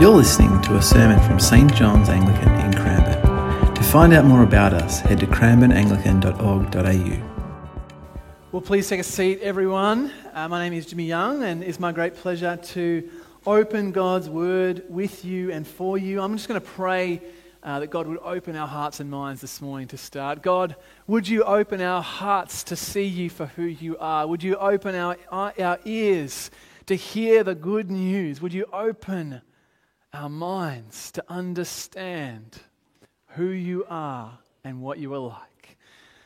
You're listening to a sermon from St John's Anglican in Cranbourne. To find out more about us, head to cranbourneanglican.org.au. Well, please take a seat, everyone. Uh, my name is Jimmy Young, and it's my great pleasure to open God's Word with you and for you. I'm just going to pray uh, that God would open our hearts and minds this morning to start. God, would you open our hearts to see you for who you are? Would you open our, our ears to hear the good news? Would you open our minds to understand who you are and what you are like.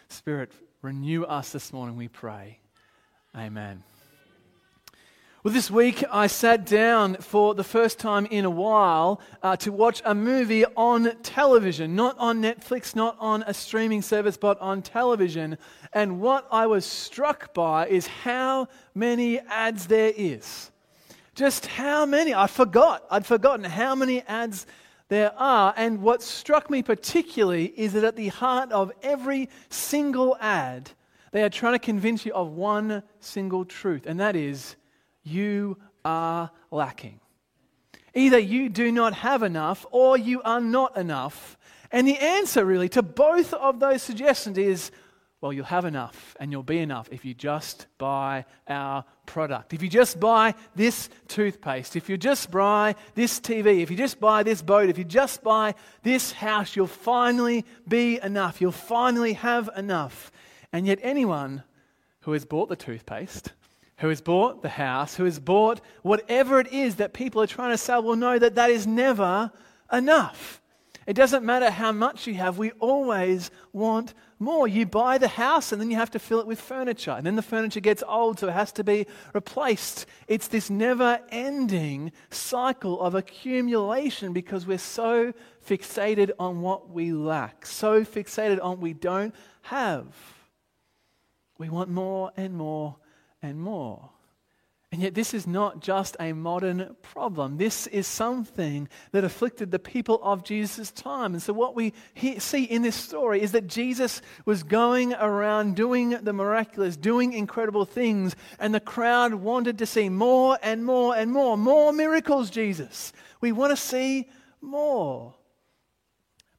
Spirit, renew us this morning, we pray. Amen. Well, this week I sat down for the first time in a while uh, to watch a movie on television, not on Netflix, not on a streaming service, but on television. And what I was struck by is how many ads there is. Just how many? I forgot. I'd forgotten how many ads there are. And what struck me particularly is that at the heart of every single ad, they are trying to convince you of one single truth, and that is you are lacking. Either you do not have enough or you are not enough. And the answer, really, to both of those suggestions is well, you'll have enough and you'll be enough if you just buy our product. If you just buy this toothpaste, if you just buy this TV, if you just buy this boat, if you just buy this house, you'll finally be enough. You'll finally have enough. And yet, anyone who has bought the toothpaste, who has bought the house, who has bought whatever it is that people are trying to sell will know that that is never enough. It doesn't matter how much you have, we always want more. You buy the house and then you have to fill it with furniture. And then the furniture gets old, so it has to be replaced. It's this never ending cycle of accumulation because we're so fixated on what we lack, so fixated on what we don't have. We want more and more and more. And yet, this is not just a modern problem. This is something that afflicted the people of Jesus' time. And so, what we see in this story is that Jesus was going around doing the miraculous, doing incredible things, and the crowd wanted to see more and more and more. More miracles, Jesus. We want to see more.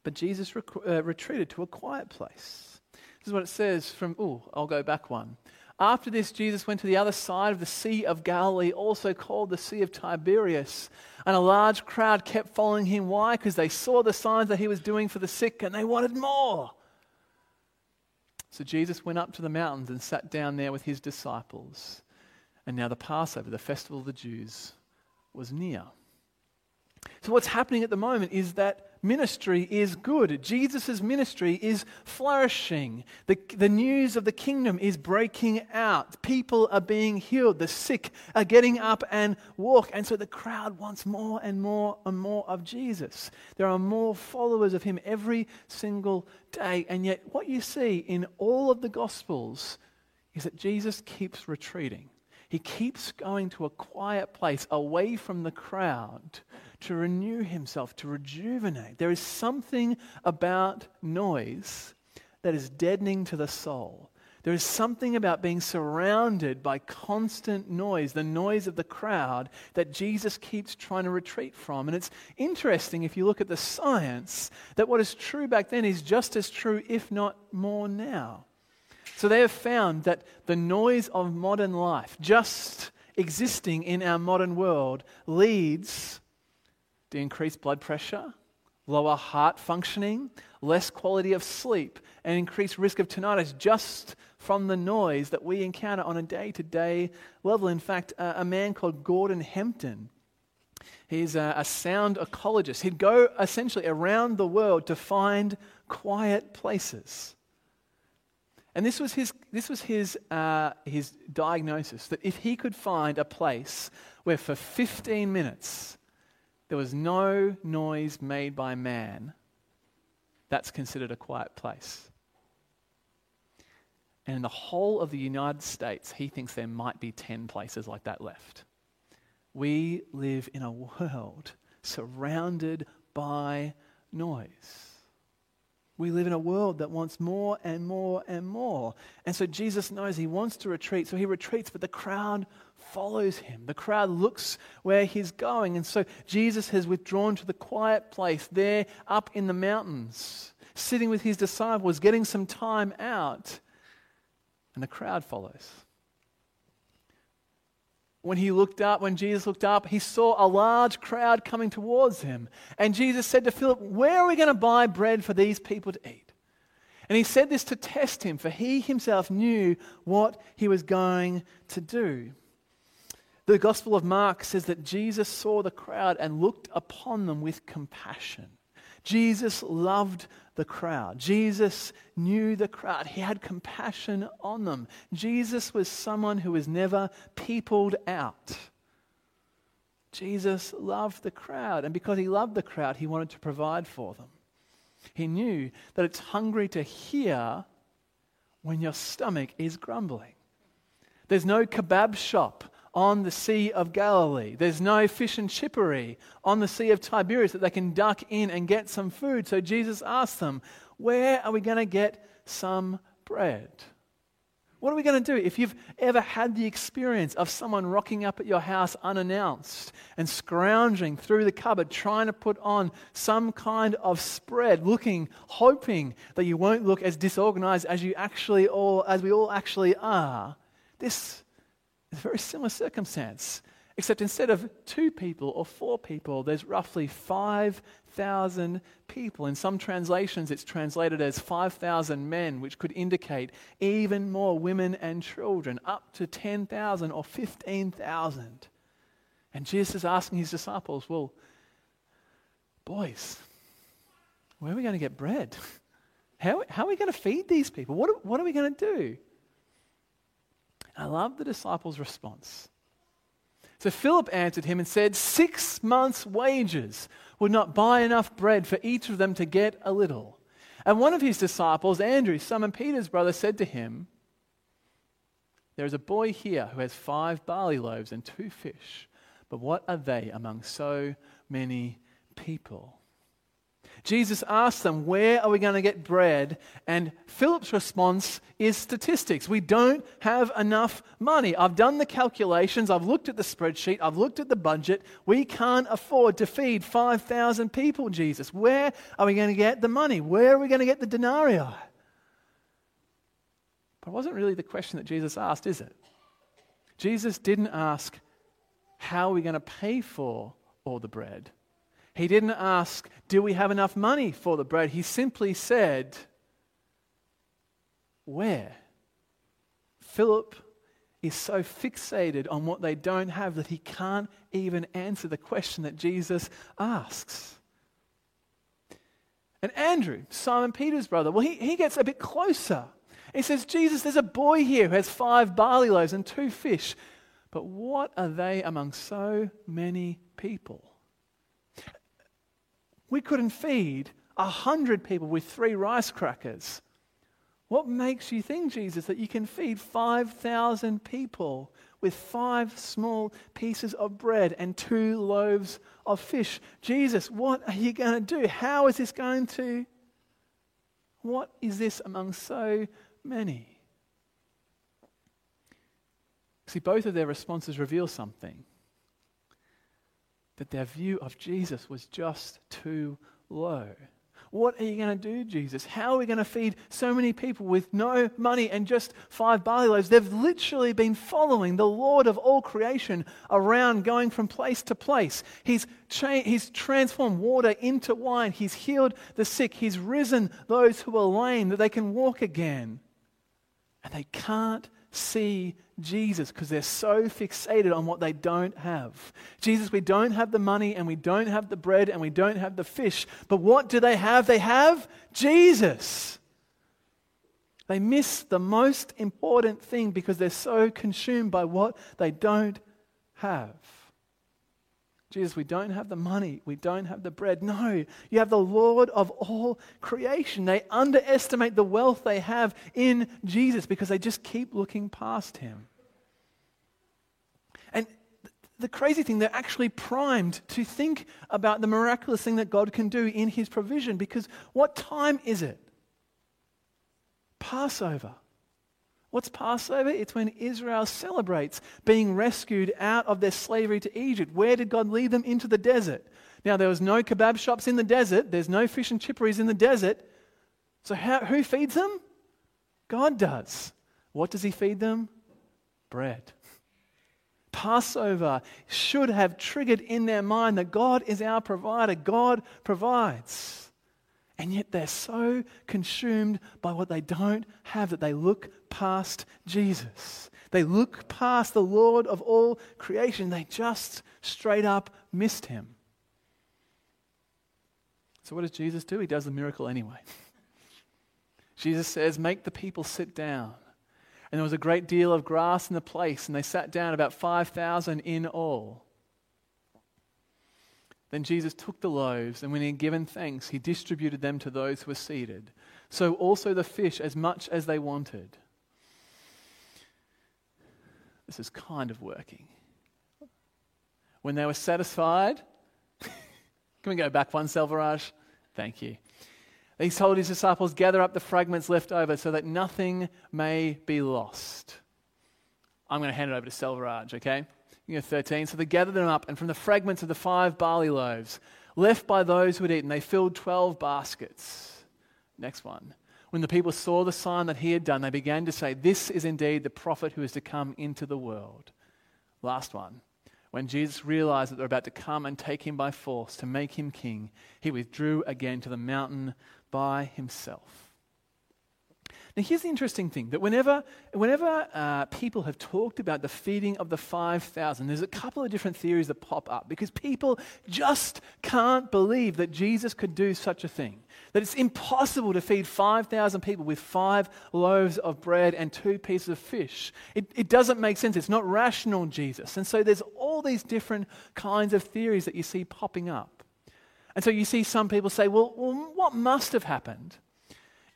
But Jesus rec- uh, retreated to a quiet place. This is what it says from, oh, I'll go back one. After this, Jesus went to the other side of the Sea of Galilee, also called the Sea of Tiberias. And a large crowd kept following him. Why? Because they saw the signs that he was doing for the sick and they wanted more. So Jesus went up to the mountains and sat down there with his disciples. And now the Passover, the festival of the Jews, was near. So, what's happening at the moment is that ministry is good. Jesus' ministry is flourishing. The, the news of the kingdom is breaking out. People are being healed. The sick are getting up and walk. And so the crowd wants more and more and more of Jesus. There are more followers of him every single day. And yet, what you see in all of the Gospels is that Jesus keeps retreating. He keeps going to a quiet place away from the crowd to renew himself, to rejuvenate. There is something about noise that is deadening to the soul. There is something about being surrounded by constant noise, the noise of the crowd, that Jesus keeps trying to retreat from. And it's interesting if you look at the science that what is true back then is just as true, if not more now. So they have found that the noise of modern life, just existing in our modern world, leads to increased blood pressure, lower heart functioning, less quality of sleep, and increased risk of tinnitus just from the noise that we encounter on a day to day level. In fact, a man called Gordon Hempton, he's a, a sound ecologist. He'd go essentially around the world to find quiet places. And this was his, this was his, uh, his diagnosis that if he could find a place where for 15 minutes there was no noise made by man, that's considered a quiet place. And in the whole of the United States, he thinks there might be 10 places like that left. We live in a world surrounded by noise. We live in a world that wants more and more and more. And so Jesus knows he wants to retreat, so he retreats, but the crowd follows him. The crowd looks where he's going. And so Jesus has withdrawn to the quiet place there up in the mountains, sitting with his disciples, getting some time out. And the crowd follows. When he looked up, when Jesus looked up, he saw a large crowd coming towards him. And Jesus said to Philip, Where are we going to buy bread for these people to eat? And he said this to test him, for he himself knew what he was going to do. The Gospel of Mark says that Jesus saw the crowd and looked upon them with compassion. Jesus loved the crowd. Jesus knew the crowd. He had compassion on them. Jesus was someone who was never peopled out. Jesus loved the crowd, and because he loved the crowd, he wanted to provide for them. He knew that it's hungry to hear when your stomach is grumbling. There's no kebab shop on the Sea of Galilee. There's no fish and chippery on the Sea of Tiberias that they can duck in and get some food. So Jesus asked them, Where are we going to get some bread? What are we going to do if you've ever had the experience of someone rocking up at your house unannounced and scrounging through the cupboard trying to put on some kind of spread, looking, hoping that you won't look as disorganized as you actually all as we all actually are? This a very similar circumstance, except instead of two people or four people, there's roughly 5,000 people. In some translations, it's translated as 5,000 men, which could indicate even more women and children, up to 10,000 or 15,000. And Jesus is asking his disciples, Well, boys, where are we going to get bread? How, how are we going to feed these people? What what are we going to do? I love the disciples' response. So Philip answered him and said, Six months' wages would not buy enough bread for each of them to get a little. And one of his disciples, Andrew, Simon Peter's brother, said to him, There is a boy here who has five barley loaves and two fish, but what are they among so many people? Jesus asks them, Where are we going to get bread? And Philip's response is statistics. We don't have enough money. I've done the calculations, I've looked at the spreadsheet, I've looked at the budget. We can't afford to feed 5,000 people, Jesus. Where are we going to get the money? Where are we going to get the denarii? But it wasn't really the question that Jesus asked, is it? Jesus didn't ask, How are we going to pay for all the bread? He didn't ask, Do we have enough money for the bread? He simply said, Where? Philip is so fixated on what they don't have that he can't even answer the question that Jesus asks. And Andrew, Simon Peter's brother, well, he, he gets a bit closer. He says, Jesus, there's a boy here who has five barley loaves and two fish. But what are they among so many people? We couldn't feed a hundred people with three rice crackers. What makes you think, Jesus, that you can feed 5,000 people with five small pieces of bread and two loaves of fish? Jesus, what are you going to do? How is this going to? What is this among so many? See, both of their responses reveal something that their view of Jesus was just too low. What are you going to do, Jesus? How are we going to feed so many people with no money and just five barley loaves? They've literally been following the Lord of all creation around, going from place to place. He's, cha- he's transformed water into wine. He's healed the sick. He's risen those who are lame that they can walk again. And they can't see Jesus because they're so fixated on what they don't have. Jesus, we don't have the money and we don't have the bread and we don't have the fish, but what do they have? They have Jesus. They miss the most important thing because they're so consumed by what they don't have. Jesus, we don't have the money, we don't have the bread. No, you have the Lord of all creation. They underestimate the wealth they have in Jesus because they just keep looking past him. And the crazy thing, they're actually primed to think about the miraculous thing that God can do in his provision because what time is it? Passover. What's Passover? It's when Israel celebrates being rescued out of their slavery to Egypt. Where did God lead them? Into the desert. Now, there was no kebab shops in the desert, there's no fish and chipperies in the desert. So, how, who feeds them? God does. What does He feed them? Bread. Passover should have triggered in their mind that God is our provider, God provides. And yet they're so consumed by what they don't have that they look past Jesus. They look past the Lord of all creation. They just straight up missed him. So, what does Jesus do? He does the miracle anyway. Jesus says, Make the people sit down. And there was a great deal of grass in the place, and they sat down, about 5,000 in all. Then Jesus took the loaves, and when he had given thanks, he distributed them to those who were seated. So also the fish, as much as they wanted. This is kind of working. When they were satisfied, can we go back one, Selvaraj? Thank you. He told his disciples, Gather up the fragments left over so that nothing may be lost. I'm going to hand it over to Selvaraj, okay? you know, 13. So they gathered them up, and from the fragments of the five barley loaves left by those who had eaten, they filled 12 baskets. Next one. When the people saw the sign that he had done, they began to say, This is indeed the prophet who is to come into the world. Last one. When Jesus realized that they were about to come and take him by force to make him king, he withdrew again to the mountain by himself. Now, here's the interesting thing that whenever, whenever uh, people have talked about the feeding of the 5,000, there's a couple of different theories that pop up because people just can't believe that Jesus could do such a thing. That it's impossible to feed 5,000 people with five loaves of bread and two pieces of fish. It, it doesn't make sense. It's not rational, Jesus. And so there's all these different kinds of theories that you see popping up. And so you see some people say, well, well what must have happened?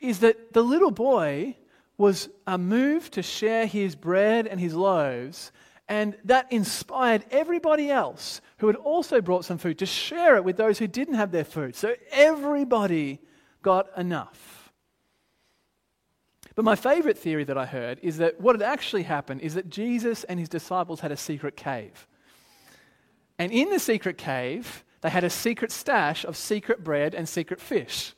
Is that the little boy was uh, moved to share his bread and his loaves, and that inspired everybody else who had also brought some food to share it with those who didn't have their food. So everybody got enough. But my favorite theory that I heard is that what had actually happened is that Jesus and his disciples had a secret cave. And in the secret cave, they had a secret stash of secret bread and secret fish.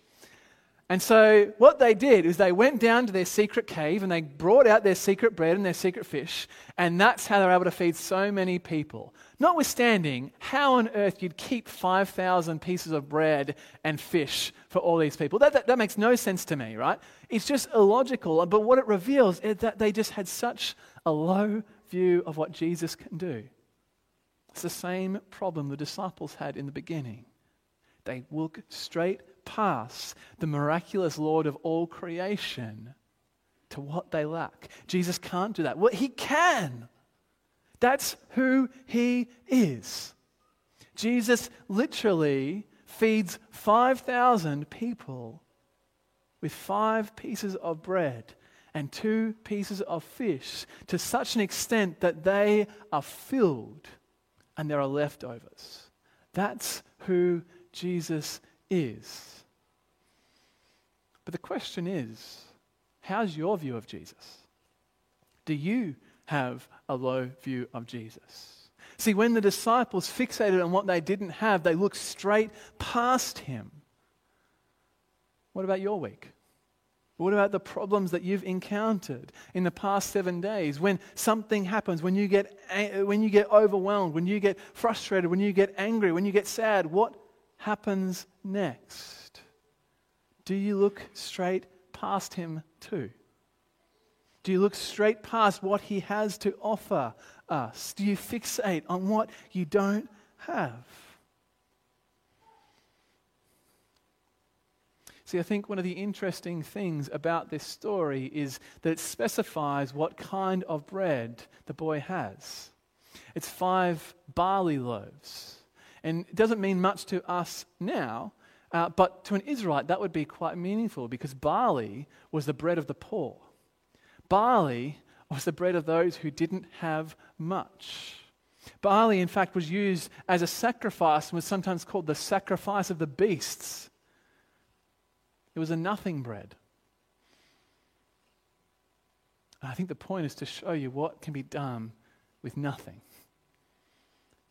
And so, what they did is they went down to their secret cave and they brought out their secret bread and their secret fish, and that's how they were able to feed so many people. Notwithstanding, how on earth you'd keep 5,000 pieces of bread and fish for all these people? That, that, that makes no sense to me, right? It's just illogical. But what it reveals is that they just had such a low view of what Jesus can do. It's the same problem the disciples had in the beginning. They look straight pass the miraculous Lord of all creation to what they lack. Jesus can't do that. Well, he can. That's who he is. Jesus literally feeds 5,000 people with five pieces of bread and two pieces of fish to such an extent that they are filled and there are leftovers. That's who Jesus is. But the question is how's your view of Jesus? Do you have a low view of Jesus? See, when the disciples fixated on what they didn't have, they looked straight past him. What about your week? What about the problems that you've encountered in the past seven days? When something happens, when you get, when you get overwhelmed, when you get frustrated, when you get angry, when you get sad, what happens next? Do you look straight past him too? Do you look straight past what he has to offer us? Do you fixate on what you don't have? See, I think one of the interesting things about this story is that it specifies what kind of bread the boy has. It's five barley loaves. And it doesn't mean much to us now, uh, but to an Israelite, that would be quite meaningful because barley was the bread of the poor. Barley was the bread of those who didn't have much. Barley, in fact, was used as a sacrifice and was sometimes called the sacrifice of the beasts. It was a nothing bread. And I think the point is to show you what can be done with nothing.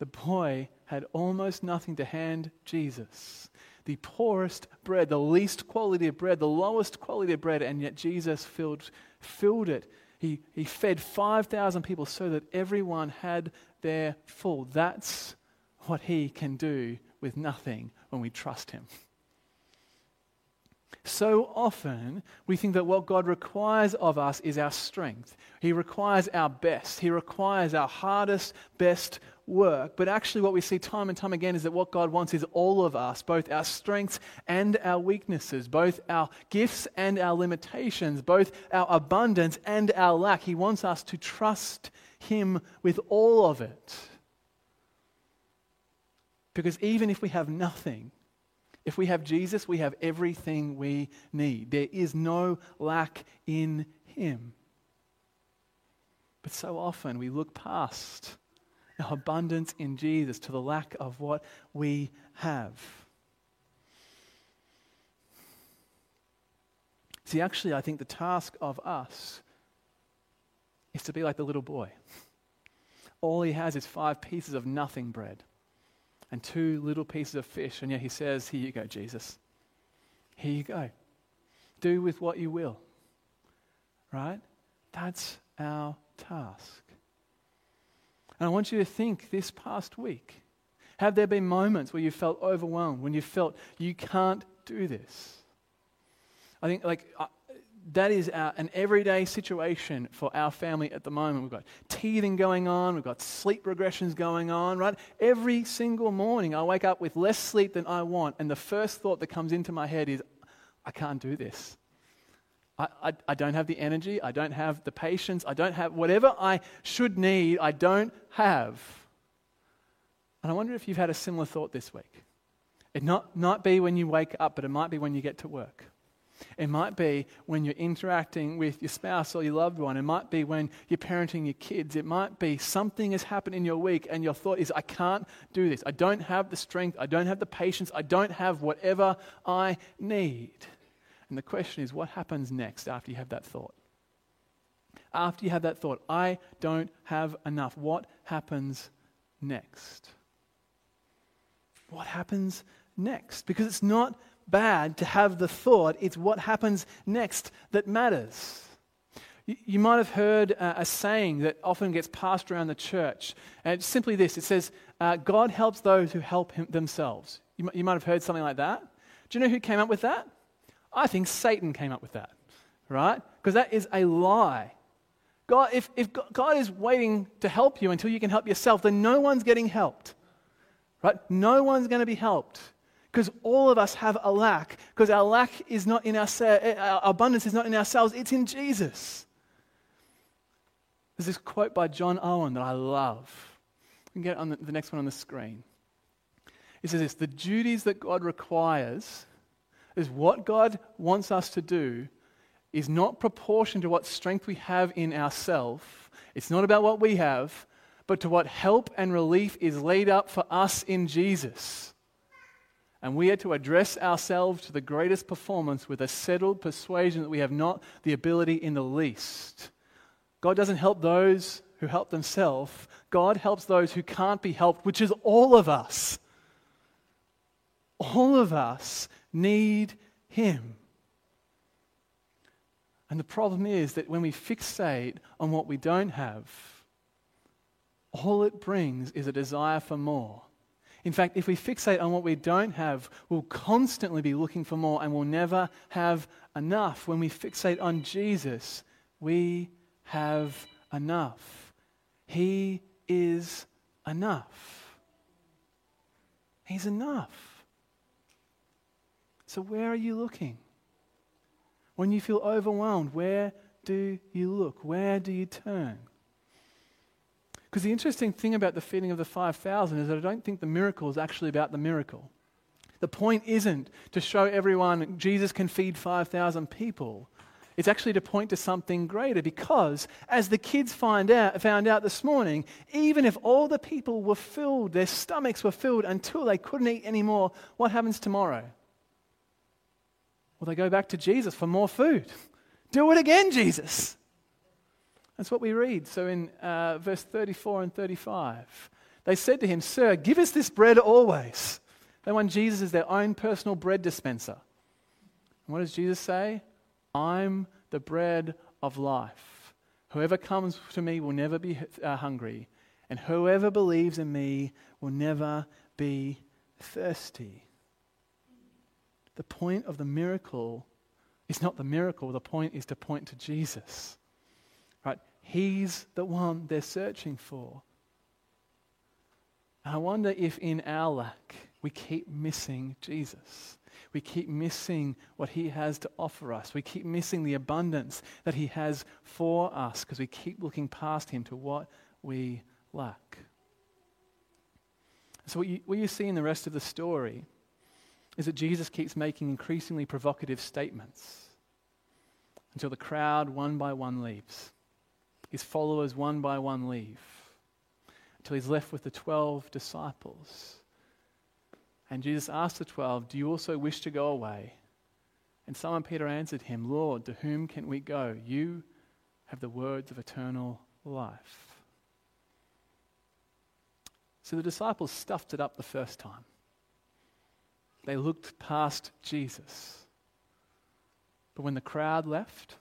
The boy had almost nothing to hand Jesus. The poorest bread, the least quality of bread, the lowest quality of bread, and yet Jesus filled, filled it. He, he fed 5,000 people so that everyone had their full. That's what he can do with nothing when we trust him. So often, we think that what God requires of us is our strength. He requires our best. He requires our hardest, best work. But actually, what we see time and time again is that what God wants is all of us, both our strengths and our weaknesses, both our gifts and our limitations, both our abundance and our lack. He wants us to trust Him with all of it. Because even if we have nothing, if we have Jesus, we have everything we need. There is no lack in Him. But so often we look past our abundance in Jesus to the lack of what we have. See, actually, I think the task of us is to be like the little boy. All he has is five pieces of nothing bread and two little pieces of fish. And yet he says, Here you go, Jesus. Here you go. Do with what you will. Right? That's our task. And I want you to think this past week have there been moments where you felt overwhelmed, when you felt you can't do this? I think, like, that is our, an everyday situation for our family at the moment. We've got teething going on, we've got sleep regressions going on, right? Every single morning I wake up with less sleep than I want, and the first thought that comes into my head is, I can't do this. I, I, I don't have the energy, I don't have the patience, I don't have whatever I should need, I don't have. And I wonder if you've had a similar thought this week. It not, not be when you wake up, but it might be when you get to work. It might be when you're interacting with your spouse or your loved one. It might be when you're parenting your kids. It might be something has happened in your week and your thought is, I can't do this. I don't have the strength. I don't have the patience. I don't have whatever I need. And the question is, what happens next after you have that thought? After you have that thought, I don't have enough. What happens next? What happens next? Because it's not bad to have the thought, it's what happens next that matters. You, might have heard uh, a saying that often gets passed around the church, and it's simply this it says, uh, God helps those who help him themselves. You, you might have heard something like that. Do you know who came up with that? I think Satan came up with that, right? Because that is a lie. God, if, if God is waiting to help you until you can help yourself, then no one's getting helped. Right? No one's going to be helped because all of us have a lack, because our lack is not in our, eh, eh, our abundance is not in ourselves, it's in Jesus. There's this quote by John Owen that I love. We can get on the, the next one on the screen. He says this The duties that God requires is what God wants us to do is not proportioned to what strength we have in ourselves. It's not about what we have, but to what help and relief is laid up for us in Jesus. And we are to address ourselves to the greatest performance with a settled persuasion that we have not the ability in the least. God doesn't help those who help themselves, God helps those who can't be helped, which is all of us. All of us need Him. And the problem is that when we fixate on what we don't have, all it brings is a desire for more. In fact, if we fixate on what we don't have, we'll constantly be looking for more and we'll never have enough. When we fixate on Jesus, we have enough. He is enough. He's enough. So, where are you looking? When you feel overwhelmed, where do you look? Where do you turn? Because the interesting thing about the feeding of the 5,000 is that I don't think the miracle is actually about the miracle. The point isn't to show everyone Jesus can feed 5,000 people. It's actually to point to something greater because, as the kids find out, found out this morning, even if all the people were filled, their stomachs were filled until they couldn't eat anymore, what happens tomorrow? Well, they go back to Jesus for more food. Do it again, Jesus. That's what we read. So in uh, verse 34 and 35, they said to him, Sir, give us this bread always. They want Jesus as their own personal bread dispenser. And what does Jesus say? I'm the bread of life. Whoever comes to me will never be uh, hungry, and whoever believes in me will never be thirsty. The point of the miracle is not the miracle, the point is to point to Jesus. He's the one they're searching for. And I wonder if in our lack we keep missing Jesus. We keep missing what he has to offer us. We keep missing the abundance that he has for us because we keep looking past him to what we lack. So, what you, what you see in the rest of the story is that Jesus keeps making increasingly provocative statements until the crowd one by one leaves. His followers one by one leave until he's left with the 12 disciples. And Jesus asked the 12, Do you also wish to go away? And Simon Peter answered him, Lord, to whom can we go? You have the words of eternal life. So the disciples stuffed it up the first time. They looked past Jesus. But when the crowd left,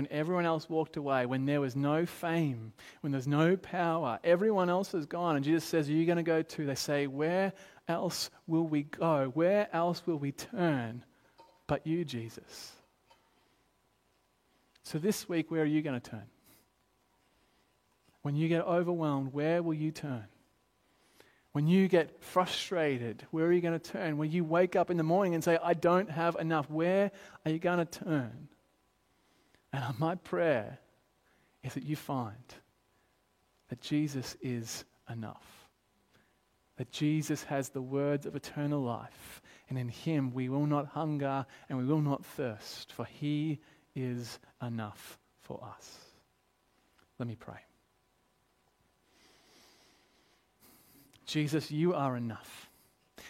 when everyone else walked away, when there was no fame, when there's no power, everyone else is gone. And Jesus says, Are you going to go too? They say, Where else will we go? Where else will we turn but you, Jesus? So this week, where are you going to turn? When you get overwhelmed, where will you turn? When you get frustrated, where are you going to turn? When you wake up in the morning and say, I don't have enough, where are you going to turn? And my prayer is that you find that Jesus is enough. That Jesus has the words of eternal life, and in him we will not hunger and we will not thirst, for he is enough for us. Let me pray. Jesus, you are enough.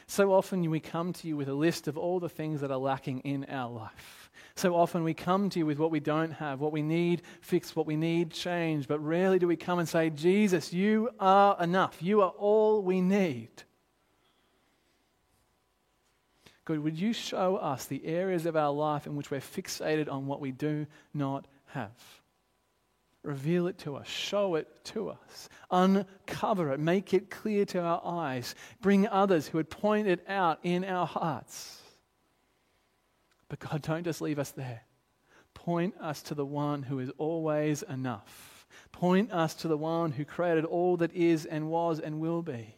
So often we come to you with a list of all the things that are lacking in our life. So often we come to you with what we don't have, what we need fixed, what we need changed, but rarely do we come and say, Jesus, you are enough. You are all we need. God, would you show us the areas of our life in which we're fixated on what we do not have? Reveal it to us. Show it to us. Uncover it. Make it clear to our eyes. Bring others who would point it out in our hearts. But God, don't just leave us there. Point us to the one who is always enough. Point us to the one who created all that is and was and will be.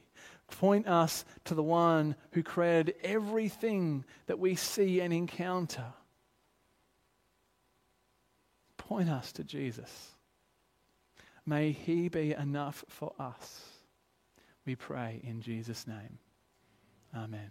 Point us to the one who created everything that we see and encounter. Point us to Jesus. May he be enough for us. We pray in Jesus' name. Amen.